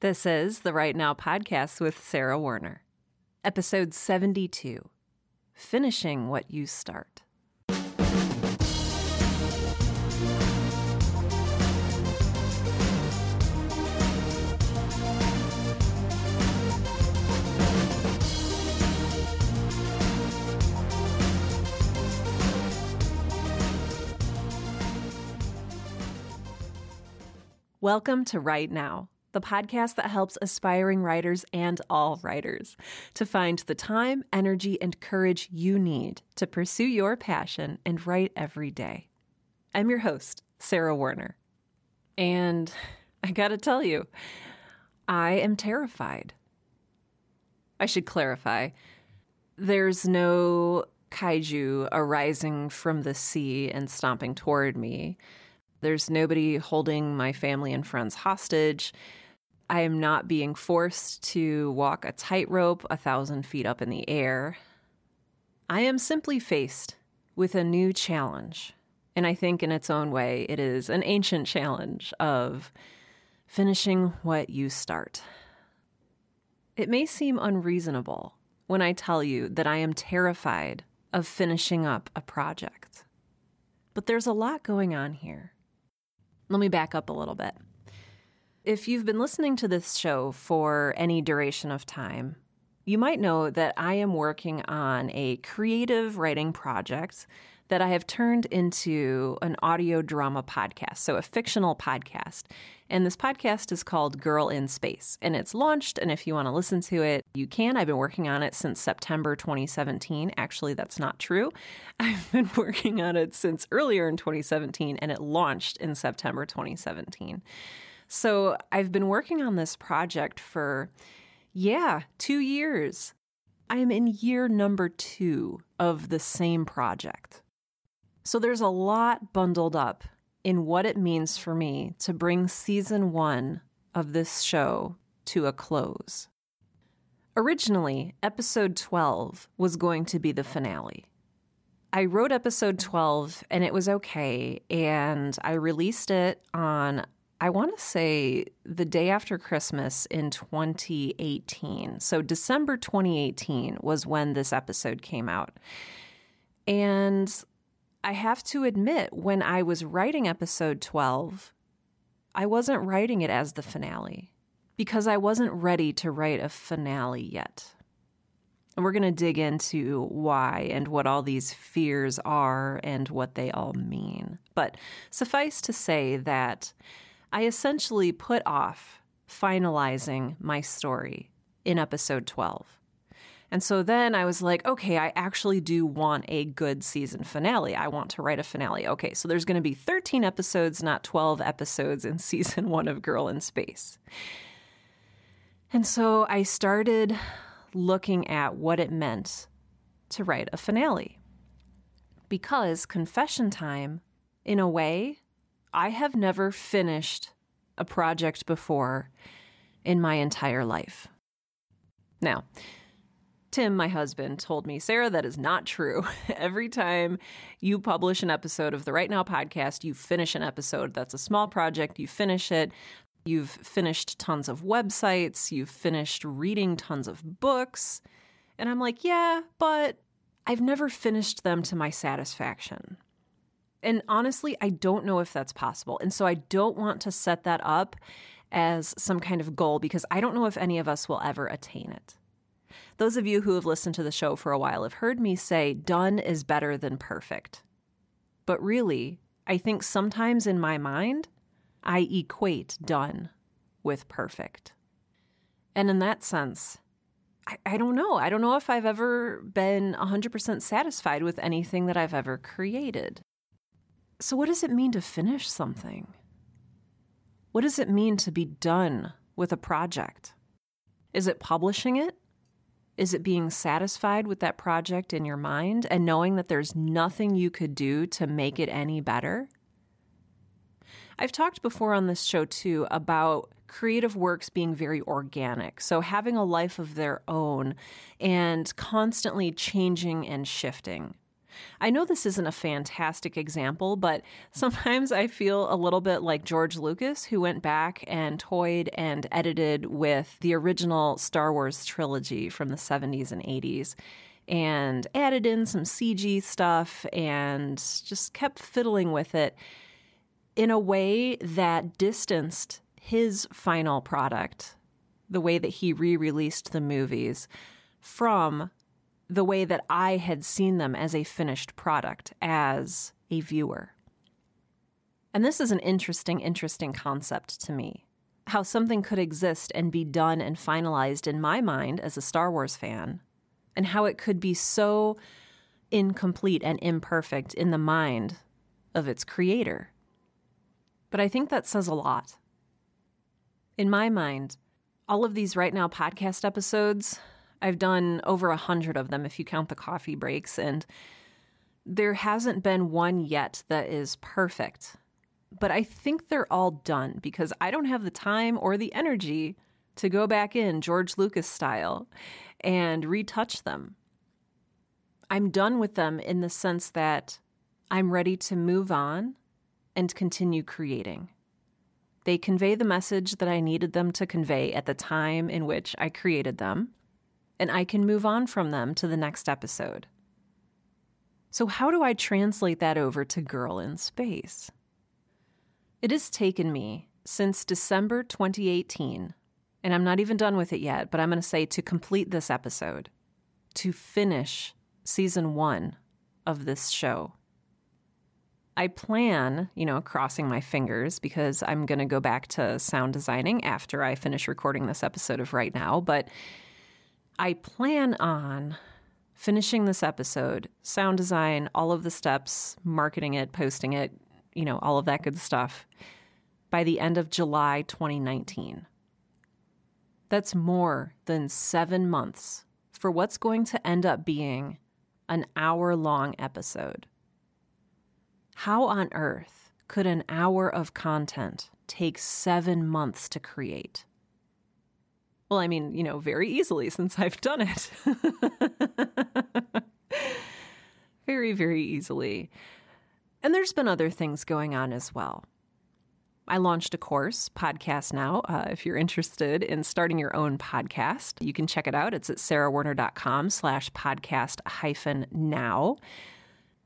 This is the Write Now podcast with Sarah Werner, episode 72 Finishing What You Start. Welcome to Write Now, the podcast that helps aspiring writers and all writers to find the time, energy, and courage you need to pursue your passion and write every day. I'm your host, Sarah Werner. And I gotta tell you, I am terrified. I should clarify there's no kaiju arising from the sea and stomping toward me. There's nobody holding my family and friends hostage. I am not being forced to walk a tightrope a thousand feet up in the air. I am simply faced with a new challenge. And I think, in its own way, it is an ancient challenge of finishing what you start. It may seem unreasonable when I tell you that I am terrified of finishing up a project. But there's a lot going on here. Let me back up a little bit. If you've been listening to this show for any duration of time, you might know that I am working on a creative writing project that I have turned into an audio drama podcast, so a fictional podcast. And this podcast is called Girl in Space, and it's launched. And if you want to listen to it, you can. I've been working on it since September 2017. Actually, that's not true. I've been working on it since earlier in 2017, and it launched in September 2017. So I've been working on this project for, yeah, two years. I am in year number two of the same project. So there's a lot bundled up in what it means for me to bring season one of this show to a close. Originally, episode 12 was going to be the finale. I wrote episode 12 and it was okay, and I released it on, I want to say, the day after Christmas in 2018. So, December 2018 was when this episode came out. And I have to admit, when I was writing episode 12, I wasn't writing it as the finale because I wasn't ready to write a finale yet. And we're going to dig into why and what all these fears are and what they all mean. But suffice to say that I essentially put off finalizing my story in episode 12. And so then I was like, okay, I actually do want a good season finale. I want to write a finale. Okay, so there's going to be 13 episodes, not 12 episodes in season one of Girl in Space. And so I started looking at what it meant to write a finale. Because, confession time, in a way, I have never finished a project before in my entire life. Now, Tim, my husband, told me, Sarah, that is not true. Every time you publish an episode of the Write Now podcast, you finish an episode. That's a small project, you finish it. You've finished tons of websites, you've finished reading tons of books. And I'm like, yeah, but I've never finished them to my satisfaction. And honestly, I don't know if that's possible. And so I don't want to set that up as some kind of goal because I don't know if any of us will ever attain it. Those of you who have listened to the show for a while have heard me say done is better than perfect. But really, I think sometimes in my mind, I equate done with perfect. And in that sense, I, I, don't know. I don't know if I've ever been 100% satisfied with anything that I've ever created. So, what does it mean to finish something? What does it mean to be done with a project? Is it publishing it? Is it being satisfied with that project in your mind and knowing that there's nothing you could do to make it any better? I've talked before on this show too about creative works being very organic. So having a life of their own and constantly changing and shifting. I know this isn't a fantastic example, but sometimes I feel a little bit like George Lucas, who went back and toyed and edited with the original Star Wars trilogy from the 70s and 80s and added in some CG stuff and just kept fiddling with it in a way that distanced his final product, the way that he re released the movies, from the way that I had seen them as a finished product as a viewer. And this is an interesting, interesting concept to me. How something could exist and be done and finalized in my mind as a Star Wars fan, and how it could be so incomplete and imperfect in the mind of its creator. But I think that says a lot. In my mind, all of these Write Now podcast episodes I've done over a hundred of them if you count the coffee breaks, and there hasn't been one yet that is perfect. But I think they're all done because I don't have the time or the energy to go back in George Lucas style and retouch them. I'm done with them in the sense that I'm ready to move on and continue creating. They convey the message that I needed them to convey at the time in which I created them and I can move on from them to the next episode. So, how do I translate that over to Girl in Space? It has taken me since December 2018, and I'm not even done with it yet, but I'm going to say to complete this episode, to finish season one of this show. I plan, you know, crossing my fingers because I'm going to go back to sound designing after I finish recording this episode of Write Now, but I plan on finishing this episode, sound design, all of the steps, marketing it, posting it, you know, all of that good stuff by the end of July 2019. That's more than seven months for what's going to end up being an hour long episode. How on earth could an hour of content take seven months to create? Well, I mean, you know, very easily since I've done it. very, very easily. And there's been other things going on as well. I launched a course, Podcast Now. Uh, if you're interested in starting your own podcast, you can check it out. It's at sarahwerner.com slash podcast hyphen now.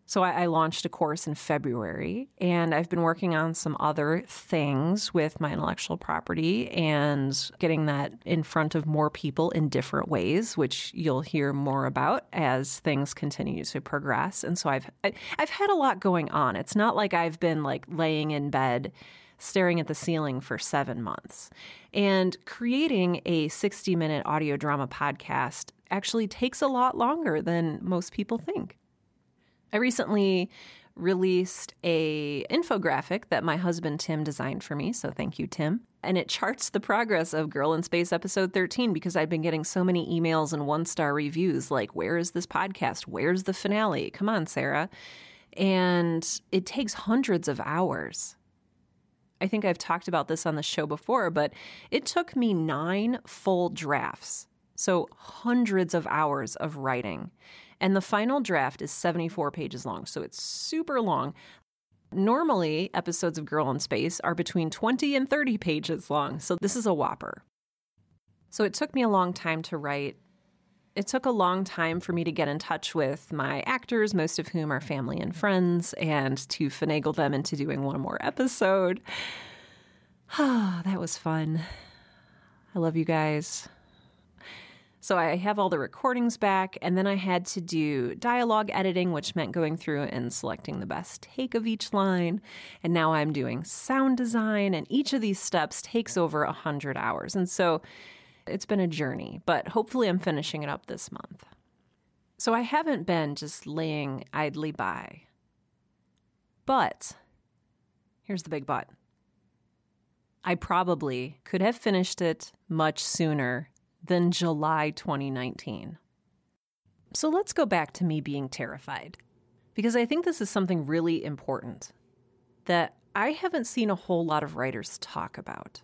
So I, I, launched a course in February, and I've been working on some other things with my intellectual property and getting that in front of more people in different ways, which you'll hear more about as things continue to progress. And so I've I, I've had a lot going on. It's not like I've been like laying in bed staring at the ceiling for seven months. And creating a 60 minute audio drama podcast actually takes a lot longer than most people think. I recently released a infographic that my husband Tim designed for me, so thank you Tim. And it charts the progress of Girl in Space episode 13 because I've been getting so many emails and one-star reviews like where is this podcast? Where's the finale? Come on, Sarah. And it takes hundreds of hours. I think I've talked about this on the show before, but it took me 9 full drafts. So hundreds of hours of writing. And the final draft is 74 pages long, so it's super long. Normally, episodes of Girl in Space are between 20 and 30 pages long, so this is a whopper. So it took me a long time to write. It took a long time for me to get in touch with my actors, most of whom are family and friends, and to finagle them into doing one more episode. Ah, that was fun. I love you guys. So I have all the recordings back, and then I had to do dialogue editing, which meant going through and selecting the best take of each line. And now I'm doing sound design, and each of these steps takes over a 100 hours. And so it's been a journey, but hopefully I'm finishing it up this month. So I haven't been just laying idly by. But here's the big but. I probably could have finished it much sooner than July 2019. So let's go back to me being terrified, because I think this is something really important that I haven't seen a whole lot of writers talk about.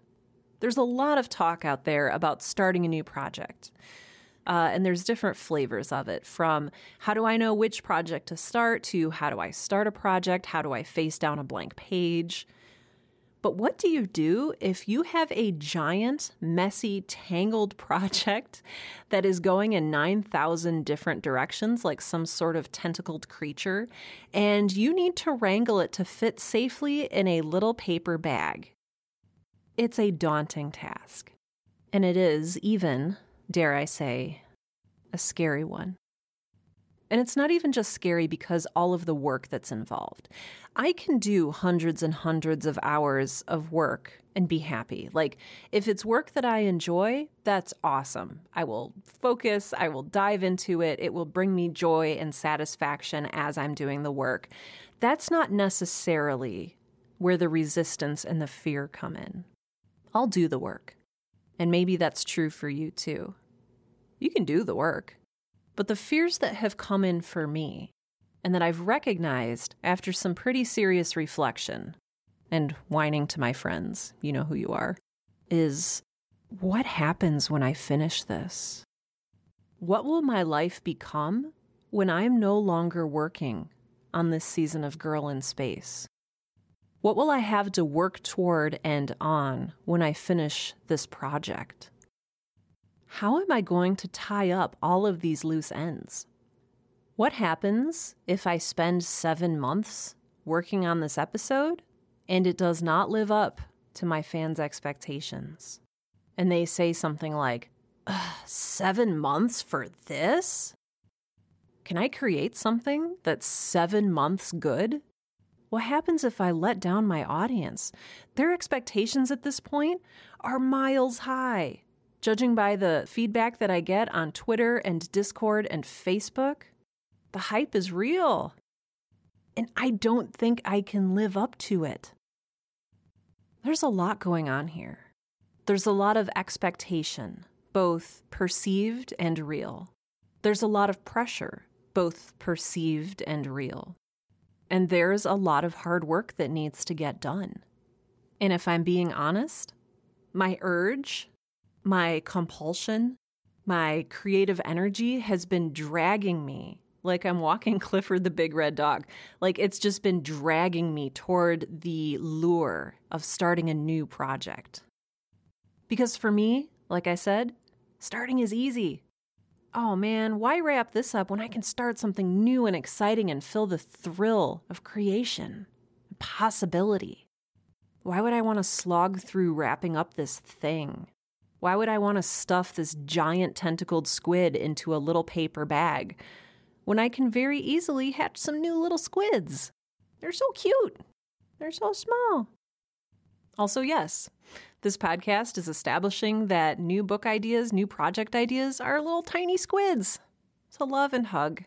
There's a lot of talk out there about starting a new project. Uh, and there's different flavors of it from how do I know which project to start to how do I start a project? How do I face down a blank page? But what do you do if you have a giant, messy, tangled project that is going in 9,000 different directions like some sort of tentacled creature, and you need to wrangle it to fit safely in a little paper bag? It's a daunting task. And it is even, dare I say, a scary one. And it's not even just scary because all of the work that's involved. I can do hundreds and hundreds of hours of work and be happy. Like, if it's work that I enjoy, that's awesome. I will focus, I will dive into it, it will bring me joy and satisfaction as I'm doing the work. That's not necessarily where the resistance and the fear come in. I'll do the work. And maybe that's true for you too. You can do the work. But the fears that have come in for me and that I've recognized after some pretty serious reflection and whining to my friends, you know who you are, is what happens when I finish this? What will my life become when I'm no longer working on this season of Girl in Space? What will I have to work toward and on when I finish this project? How am I going to tie up all of these loose ends? What happens if I spend seven months working on this episode and it does not live up to my fans' expectations? And they say something like, Seven months for this? Can I create something that's seven months good? What happens if I let down my audience? Their expectations at this point are miles high. Judging by the feedback that I get on Twitter and Discord and Facebook, the hype is real. And I don't think I can live up to it. There's a lot going on here. There's a lot of expectation, both perceived and real. There's a lot of pressure, both perceived and real. And there's a lot of hard work that needs to get done. And if I'm being honest, my urge my compulsion, my creative energy has been dragging me like I'm walking Clifford the big red dog. Like it's just been dragging me toward the lure of starting a new project. Because for me, like I said, starting is easy. Oh man, why wrap this up when I can start something new and exciting and feel the thrill of creation, possibility? Why would I want to slog through wrapping up this thing? Why would I want to stuff this giant tentacled squid into a little paper bag when I can very easily hatch some new little squids? They're so cute. They're so small. Also, yes, this podcast is establishing that new book ideas, new project ideas are little tiny squids. So love and hug.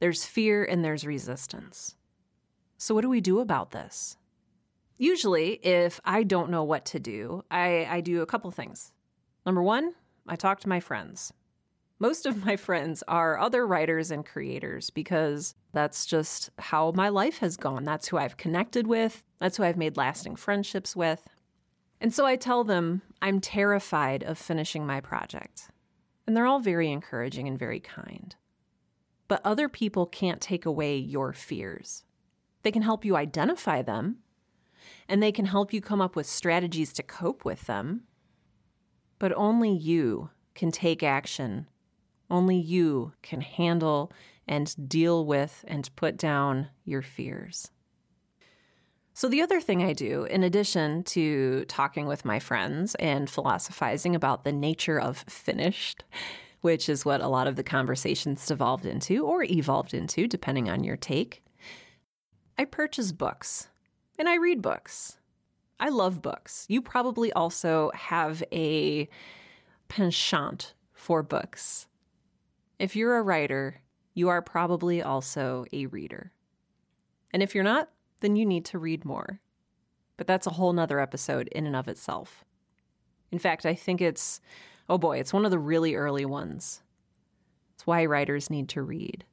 There's fear and there's resistance. So, what do we do about this? Usually, if I don't know what to do, I, I do a couple things. Number one, I talk to my friends. Most of my friends are other writers and creators because that's just how my life has gone. That's who I've connected with, that's who I've made lasting friendships with. And so I tell them I'm terrified of finishing my project. And they're all very encouraging and very kind. But other people can't take away your fears. They can help you identify them and they can help you come up with strategies to cope with them. But only you can take action. Only you can handle and deal with and put down your fears. So, the other thing I do, in addition to talking with my friends and philosophizing about the nature of finished, which is what a lot of the conversations devolved into or evolved into, depending on your take, I purchase books and I read books. I love books. You probably also have a penchant for books. If you're a writer, you are probably also a reader. And if you're not, then you need to read more. But that's a whole nother episode in and of itself. In fact, I think it's, oh boy, it's one of the really early ones. It's why writers need to read.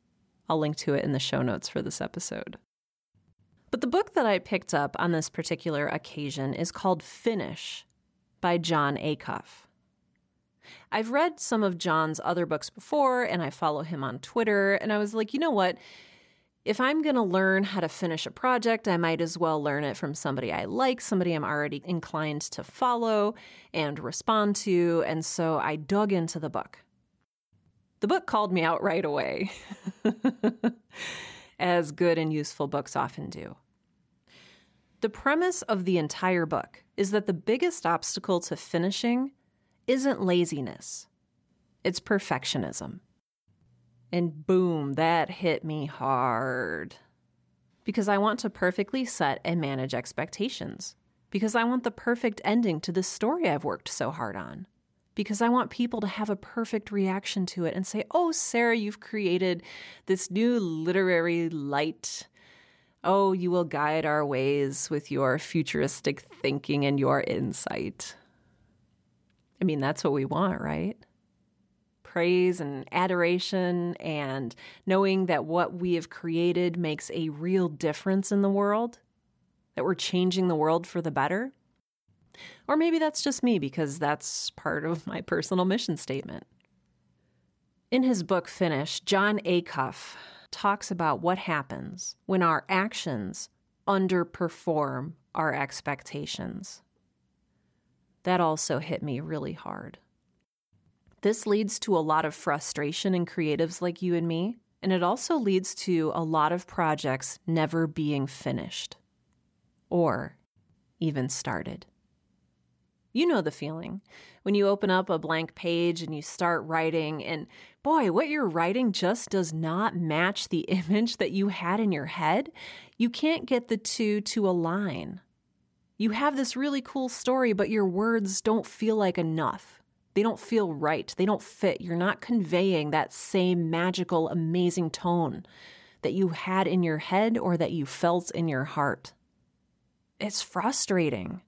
I'll link to it in the show notes for this episode. But the book that I picked up on this particular occasion is called Finish by Jon Acuff. I've read some of Jon's other books before and I follow him on Twitter. And I was like, you know what? If I'm going to learn how to finish a project, I might as well learn it from somebody I like, somebody I'm already inclined to follow and respond to. And so I dug into the book. The book called me out right away, as good and useful books often do. The premise of the entire book is that the biggest obstacle to finishing isn't laziness, it's perfectionism. And boom, that hit me hard. Because I want to perfectly set and manage expectations. Because I want the perfect ending to this story I've worked so hard on. Because I want people to have a perfect reaction to it and say, Oh, Sarah, you've created this new literary light. Oh, you will guide our ways with your futuristic thinking and your insight. I mean, that's what we want, right? Praise and adoration, and knowing that what we have created makes a real difference in the world, that we're changing the world for the better. Or maybe that's just me because that's part of my personal mission statement. In his book Finish, Jon Acuff talks about what happens when our actions underperform our expectations that also hit me really hard. This leads to a lot of frustration in creatives like you and me, and it also leads to a lot of projects never being finished or even started. You know the feeling when you open up a blank page and you start writing, and boy, what you're writing just does not match the image that you had in your head. You can't get the two to align. You have this really cool story, but your words don't feel like enough. They don't feel right. They don't fit. You're not conveying that same magical, amazing tone that you had in your head or that you felt in your heart. It's frustrating.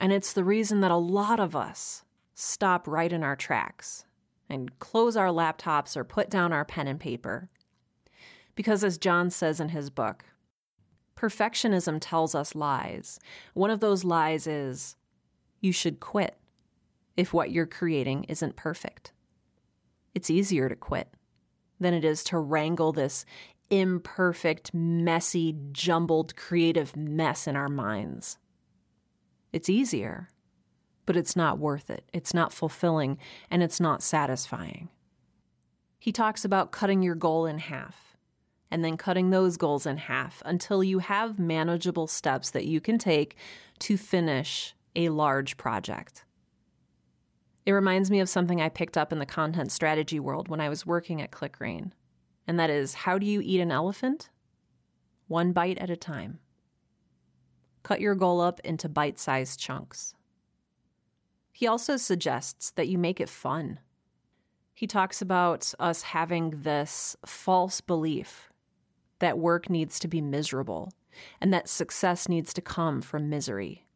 And it's the reason that a lot of us stop right in our tracks and close our laptops or put down our pen and paper. Because, as Jon says in his book, Perfectionism tells us lies. One of those lies is you should quit if what you're creating isn't perfect. It's easier to quit than it is to wrangle this imperfect, messy, jumbled creative mess in our minds. It's easier, but it's not worth it. It's not fulfilling and it's not satisfying. He talks about cutting your goal in half and then cutting those goals in half until you have manageable steps that you can take to finish a large project. It reminds me of something I picked up in the content strategy world when I was working at ClickRain, and that is how do you eat an elephant? One bite at a time. Cut your goal up into bite sized chunks. He also suggests that you make it fun. He talks about us having this false belief that work needs to be miserable and that success needs to come from misery.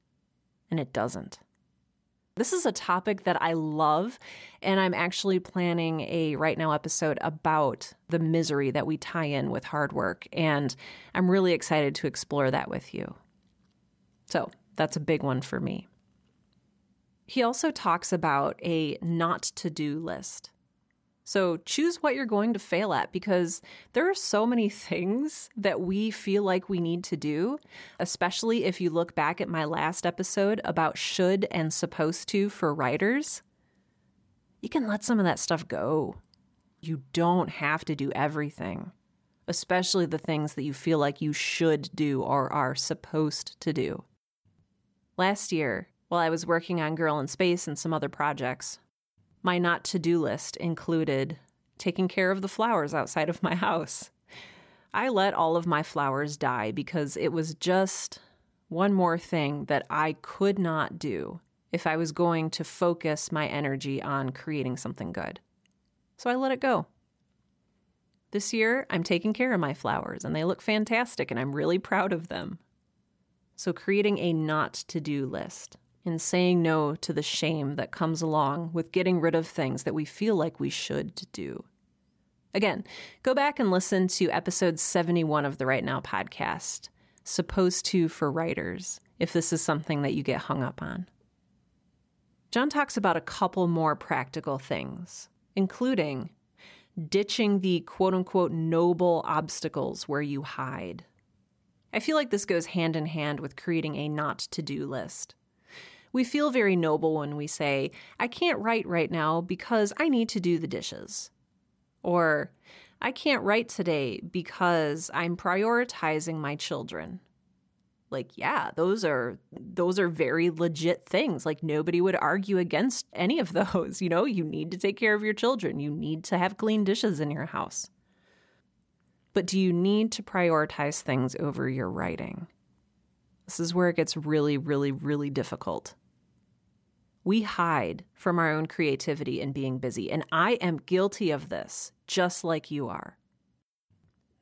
And it doesn't. This is a topic that I love, and I'm actually planning a Write Now episode about the misery that we tie in with hard work. And I'm really excited to explore that with you. So that's a big one for me. He also talks about a not to do list. So choose what you're going to fail at because there are so many things that we feel like we need to do, especially if you look back at my last episode about should and supposed to for writers. You can let some of that stuff go. You don't have to do everything, especially the things that you feel like you should do or are supposed to do. Last year, while I was working on Girl in Space and some other projects, my not to do list included taking care of the flowers outside of my house. I let all of my flowers die because it was just one more thing that I could not do if I was going to focus my energy on creating something good. So I let it go. This year, I'm taking care of my flowers and they look fantastic and I'm really proud of them. So, creating a not to do list and saying no to the shame that comes along with getting rid of things that we feel like we should do. Again, go back and listen to episode 71 of the Write Now podcast, Supposed to for Writers, if this is something that you get hung up on. Jon talks about a couple more practical things, including ditching the quote unquote noble obstacles where you hide. I feel like this goes hand in hand with creating a not to do list. We feel very noble when we say, I can't write right now because I need to do the dishes. Or, I can't write today because I'm prioritizing my children. Like, yeah, those are those are very legit things. Like nobody would argue against any of those. You know, you need to take care of your children. You need to have clean dishes in your house. But do you need to prioritize things over your writing? This is where it gets really, really, really difficult. We hide from our own creativity and being busy, and I am guilty of this, just like you are.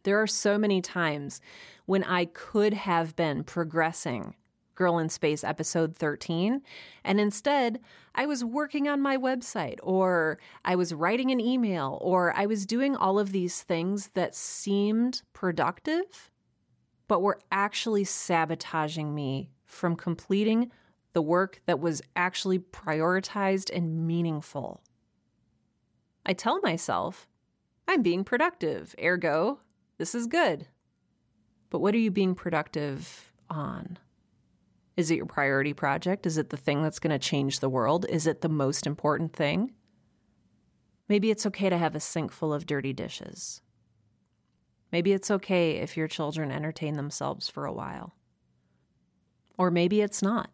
There are so many times when I could have been progressing Girl in Space episode 13, and instead I was working on my website, or I was writing an email, or I was doing all of these things that seemed productive, but were actually sabotaging me from completing the work that was actually prioritized and meaningful. I tell myself, I'm being productive, ergo, this is good. But what are you being productive on? Is it your priority project? Is it the thing that's going to change the world? Is it the most important thing? Maybe it's okay to have a sink full of dirty dishes. Maybe it's okay if your children entertain themselves for a while. Or maybe it's not.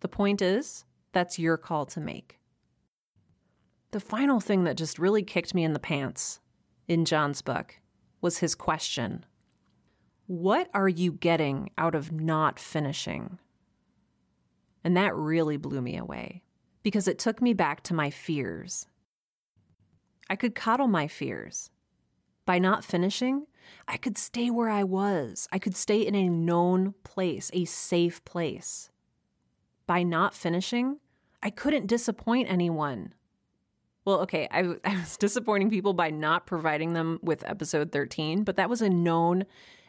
The point is, that's your call to make. The final thing that just really kicked me in the pants in Jon's book was his question What are you getting out of not finishing? And that really blew me away because it took me back to my fears. I could coddle my fears. By not finishing, I could stay where I was. I could stay in a known place, a safe place by not finishing, I couldn't disappoint anyone. Well, okay, I, I, was disappointing people by not providing them with episode 13, but that was a known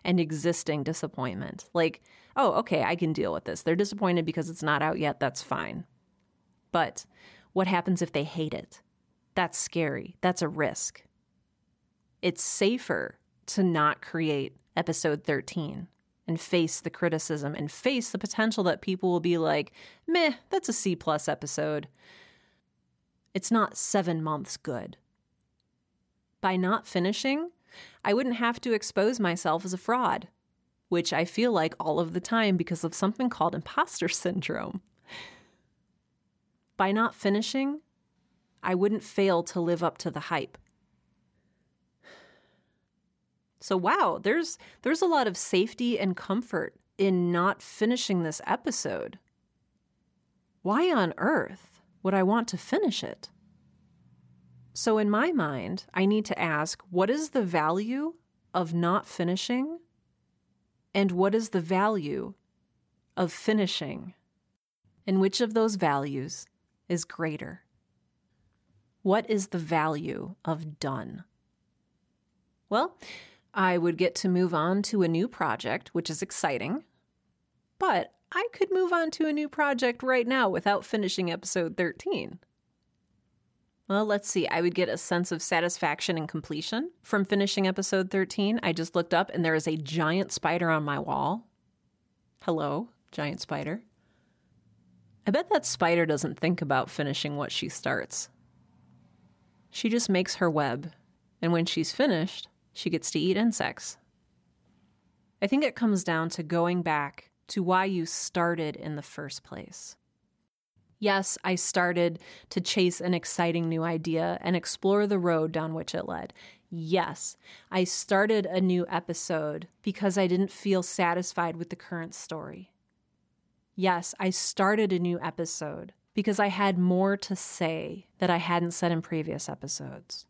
and existing disappointment. Like, oh, okay, I can deal with this. They're disappointed because it's not out yet. That's fine. But what happens if they hate it? That's scary. That's a risk. It's safer to not create episode 13 and face the criticism and face the potential that people will be like, meh, that's a C plus episode. It's not seven months good. By not finishing, I wouldn't have to expose myself as a fraud, which I feel like all of the time because of something called imposter syndrome. By not finishing, I wouldn't fail to live up to the hype. So wow, there's there's a lot of safety and comfort in not finishing this episode. Why on earth would I want to finish it? So in my mind, I need to ask, what is the value of not finishing? And what is the value of finishing? And which of those values is greater? What is the value of done? Well, I would get to move on to a new project, which is exciting. But I could move on to a new project right now without finishing episode 13. Well, let's see. I would get a sense of satisfaction and completion from finishing episode 13. I just looked up and there is a giant spider on my wall. Hello, giant spider. I bet that spider doesn't think about finishing what she starts. She just makes her web, and when she's finished, she gets to eat insects. I think it comes down to going back to why you started in the first place. Yes, I started to chase an exciting new idea and explore the road down which it led. Yes, I started a new episode because I didn't feel satisfied with the current story. Yes, I started a new episode because I had more to say that I hadn't said in previous episodes.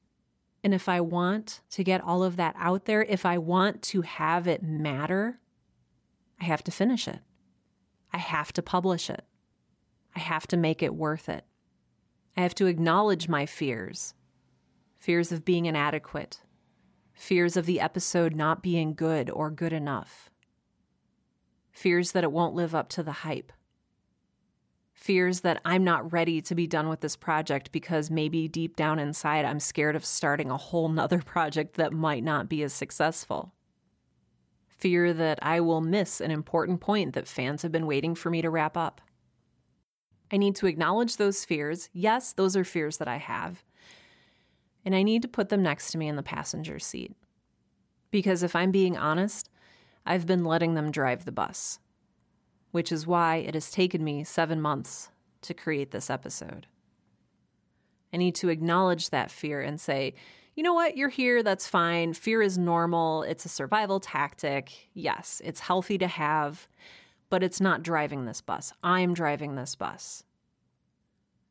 And if I want to get all of that out there, if I want to have it matter, I have to finish it. I have to publish it. I have to make it worth it. I have to acknowledge my fears fears of being inadequate, fears of the episode not being good or good enough, fears that it won't live up to the hype. fears that I'm not ready to be done with this project because maybe deep down inside I'm scared of starting a whole nother project that might not be as successful. Fear that I will miss an important point that fans have been waiting for me to wrap up. I need to acknowledge those fears. Yes, those are fears that I have. And I need to put them next to me in the passenger seat. Because if I'm being honest, I've been letting them drive the bus which is why it has taken me seven months to create this episode. I need to acknowledge that fear and say, you know what, you're here, that's fine. Fear is normal, it's a survival tactic. Yes, it's healthy to have, but it's not driving this bus. I'm driving this bus.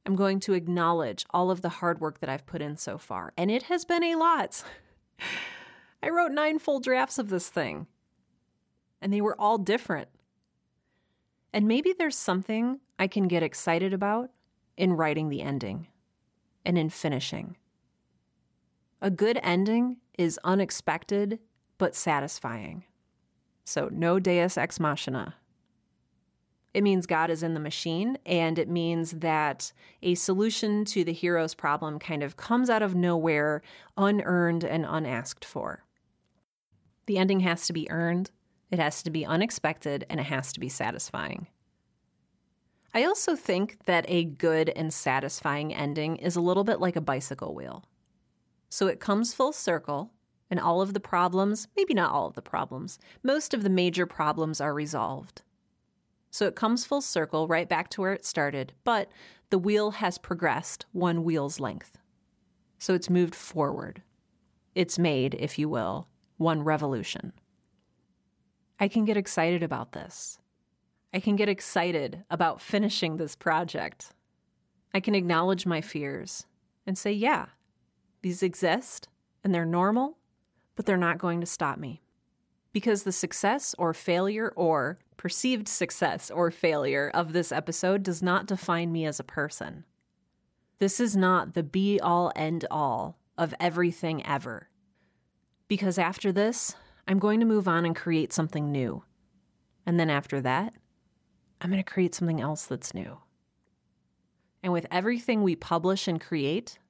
I'm going to acknowledge all of the hard work that I've put in so far, and it has been a lot. I wrote nine full drafts of this thing, and they were all different. And maybe there's something I can get excited about in writing the ending and in finishing. A good ending is unexpected but satisfying. So, no deus ex machina. It means God is in the machine, and it means that a solution to the hero's problem kind of comes out of nowhere, unearned and unasked for. The ending has to be earned, it has to be unexpected and it has to be satisfying. I also think that a good and satisfying ending is a little bit like a bicycle wheel. So it comes full circle, and all of the problems, maybe not all of the problems, most of the major problems are resolved. So it comes full circle right back to where it started, but the wheel has progressed one wheel's length. So it's moved forward. It's made, if you will, one revolution. I can get excited about this. I can get excited about finishing this project. I can acknowledge my fears and say, yeah, these exist and they're normal, but they're not going to stop me. Because the success or failure or perceived success or failure of this episode does not define me as a person. This is not the be all end all of everything ever. Because after this, I'm going to move on and create something new. And then after that, I'm going to create something else that's new. And with everything we publish and create,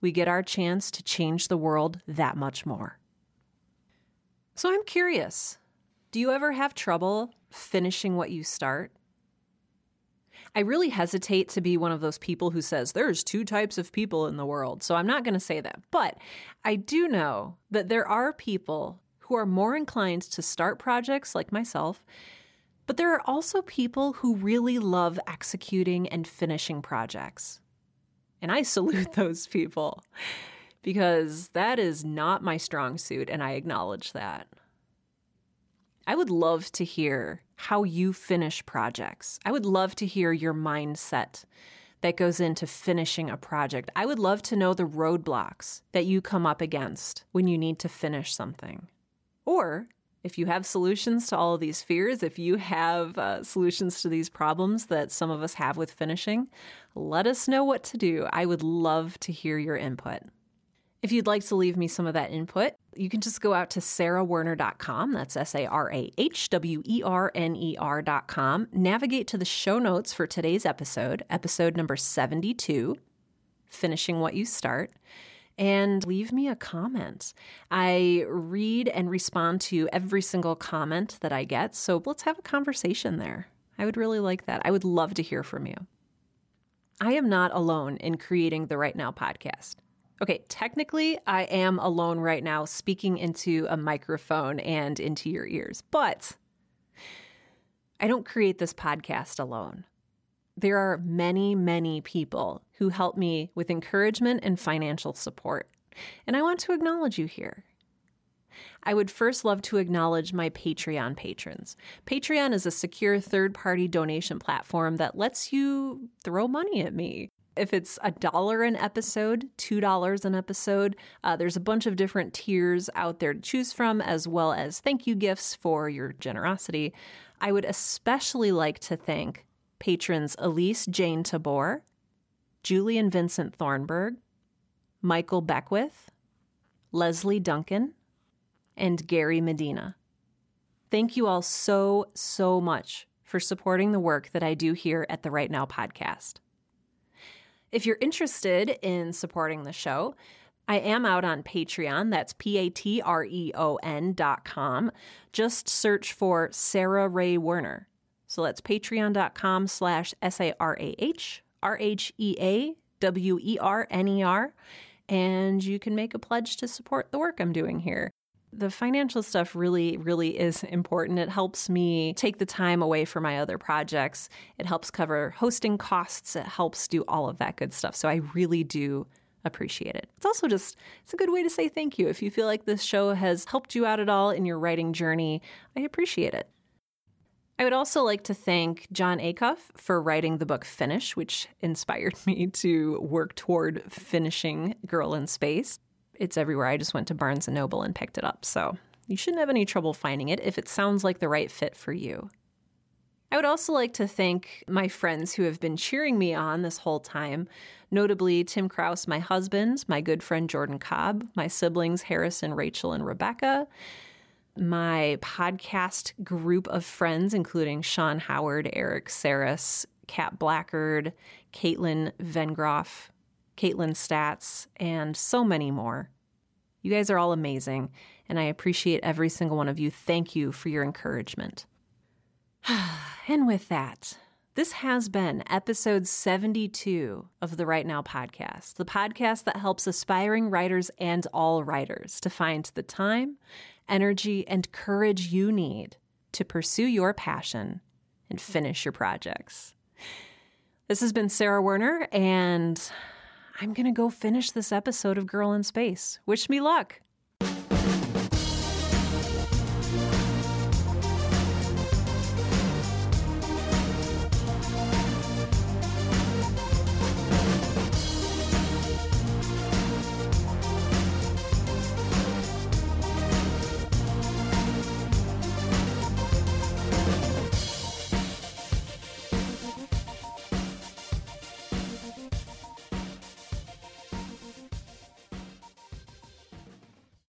we get our chance to change the world that much more. So I'm curious do you ever have trouble finishing what you start? I really hesitate to be one of those people who says there's two types of people in the world, so I'm not going to say that. But I do know that there are people who are more inclined to start projects like myself. But there are also people who really love executing and finishing projects. And I salute those people because that is not my strong suit, and I acknowledge that. I would love to hear how you finish projects. I would love to hear your mindset that goes into finishing a project. I would love to know the roadblocks that you come up against when you need to finish something. Or if you have solutions to all of these fears, if you have uh, solutions to these problems that some of us have with finishing, let us know what to do. I would love to hear your input. If you'd like to leave me some of that input, you can just go out to sarahwerner.com. That's S A R A H W E R N E R.com. Navigate to the show notes for today's episode, episode number 72, Finishing What You Start and leave me a comment. I read and respond to every single comment that I get, so let's have a conversation there. I would really like that. I would love to hear from you. I am not alone in creating the Write Now podcast. Okay, technically, I am alone right now speaking into a microphone and into your ears, but I don't create this podcast alone. There are many, many people who help me with encouragement and financial support, and I want to acknowledge you here. I would first love to acknowledge my Patreon patrons. Patreon is a secure third party donation platform that lets you throw money at me. If it's a dollar an episode, $2 an episode, uh, there's a bunch of different tiers out there to choose from, as well as thank you gifts for your generosity. I would especially like to thank patrons Elise Jane Tabor, Julian Vincent Thornburg, Michael Beckwith, Leslie Duncan, and Gary Medina. Thank you all so, so much for supporting the work that I do here at the Write Now podcast. If you're interested in supporting the show, I am out on Patreon. That's P A T R E O N dot com. Just search for Sarah Rhea Werner. So that's patreon.com slash S A R A H R H E A W E R N E R. And you can make a pledge to support the work I'm doing here. The financial stuff really, really is important. It helps me take the time away from my other projects. It helps cover hosting costs. It helps do all of that good stuff. So I really do appreciate it. It's also just it's a good way to say thank you. If you feel like this show has helped you out at all in your writing journey, I appreciate it. I would also like to thank Jon Acuff for writing the book Finish, which inspired me to work toward finishing Girl in Space it's everywhere. I just went to Barnes and Noble and picked it up. So you shouldn't have any trouble finding it if it sounds like the right fit for you. I would also like to thank my friends who have been cheering me on this whole time, notably Tim Kraus, my husband, my good friend Jordan Cobb, my siblings Harrison, Rachel, and Rebecca, my podcast group of friends, including Sean Howard, Eric Saris, Kat Blackard, Caitlin Vengroff, Caitlin Stats, and so many more. You guys are all amazing, and I appreciate every single one of you. Thank you for your encouragement. and with that, this has been episode 72 of the Write Now podcast, the podcast that helps aspiring writers and all writers to find the time, energy, and courage you need to pursue your passion and finish your projects. This has been Sarah Werner, and I'm going to go finish this episode of Girl in Space. Wish me luck.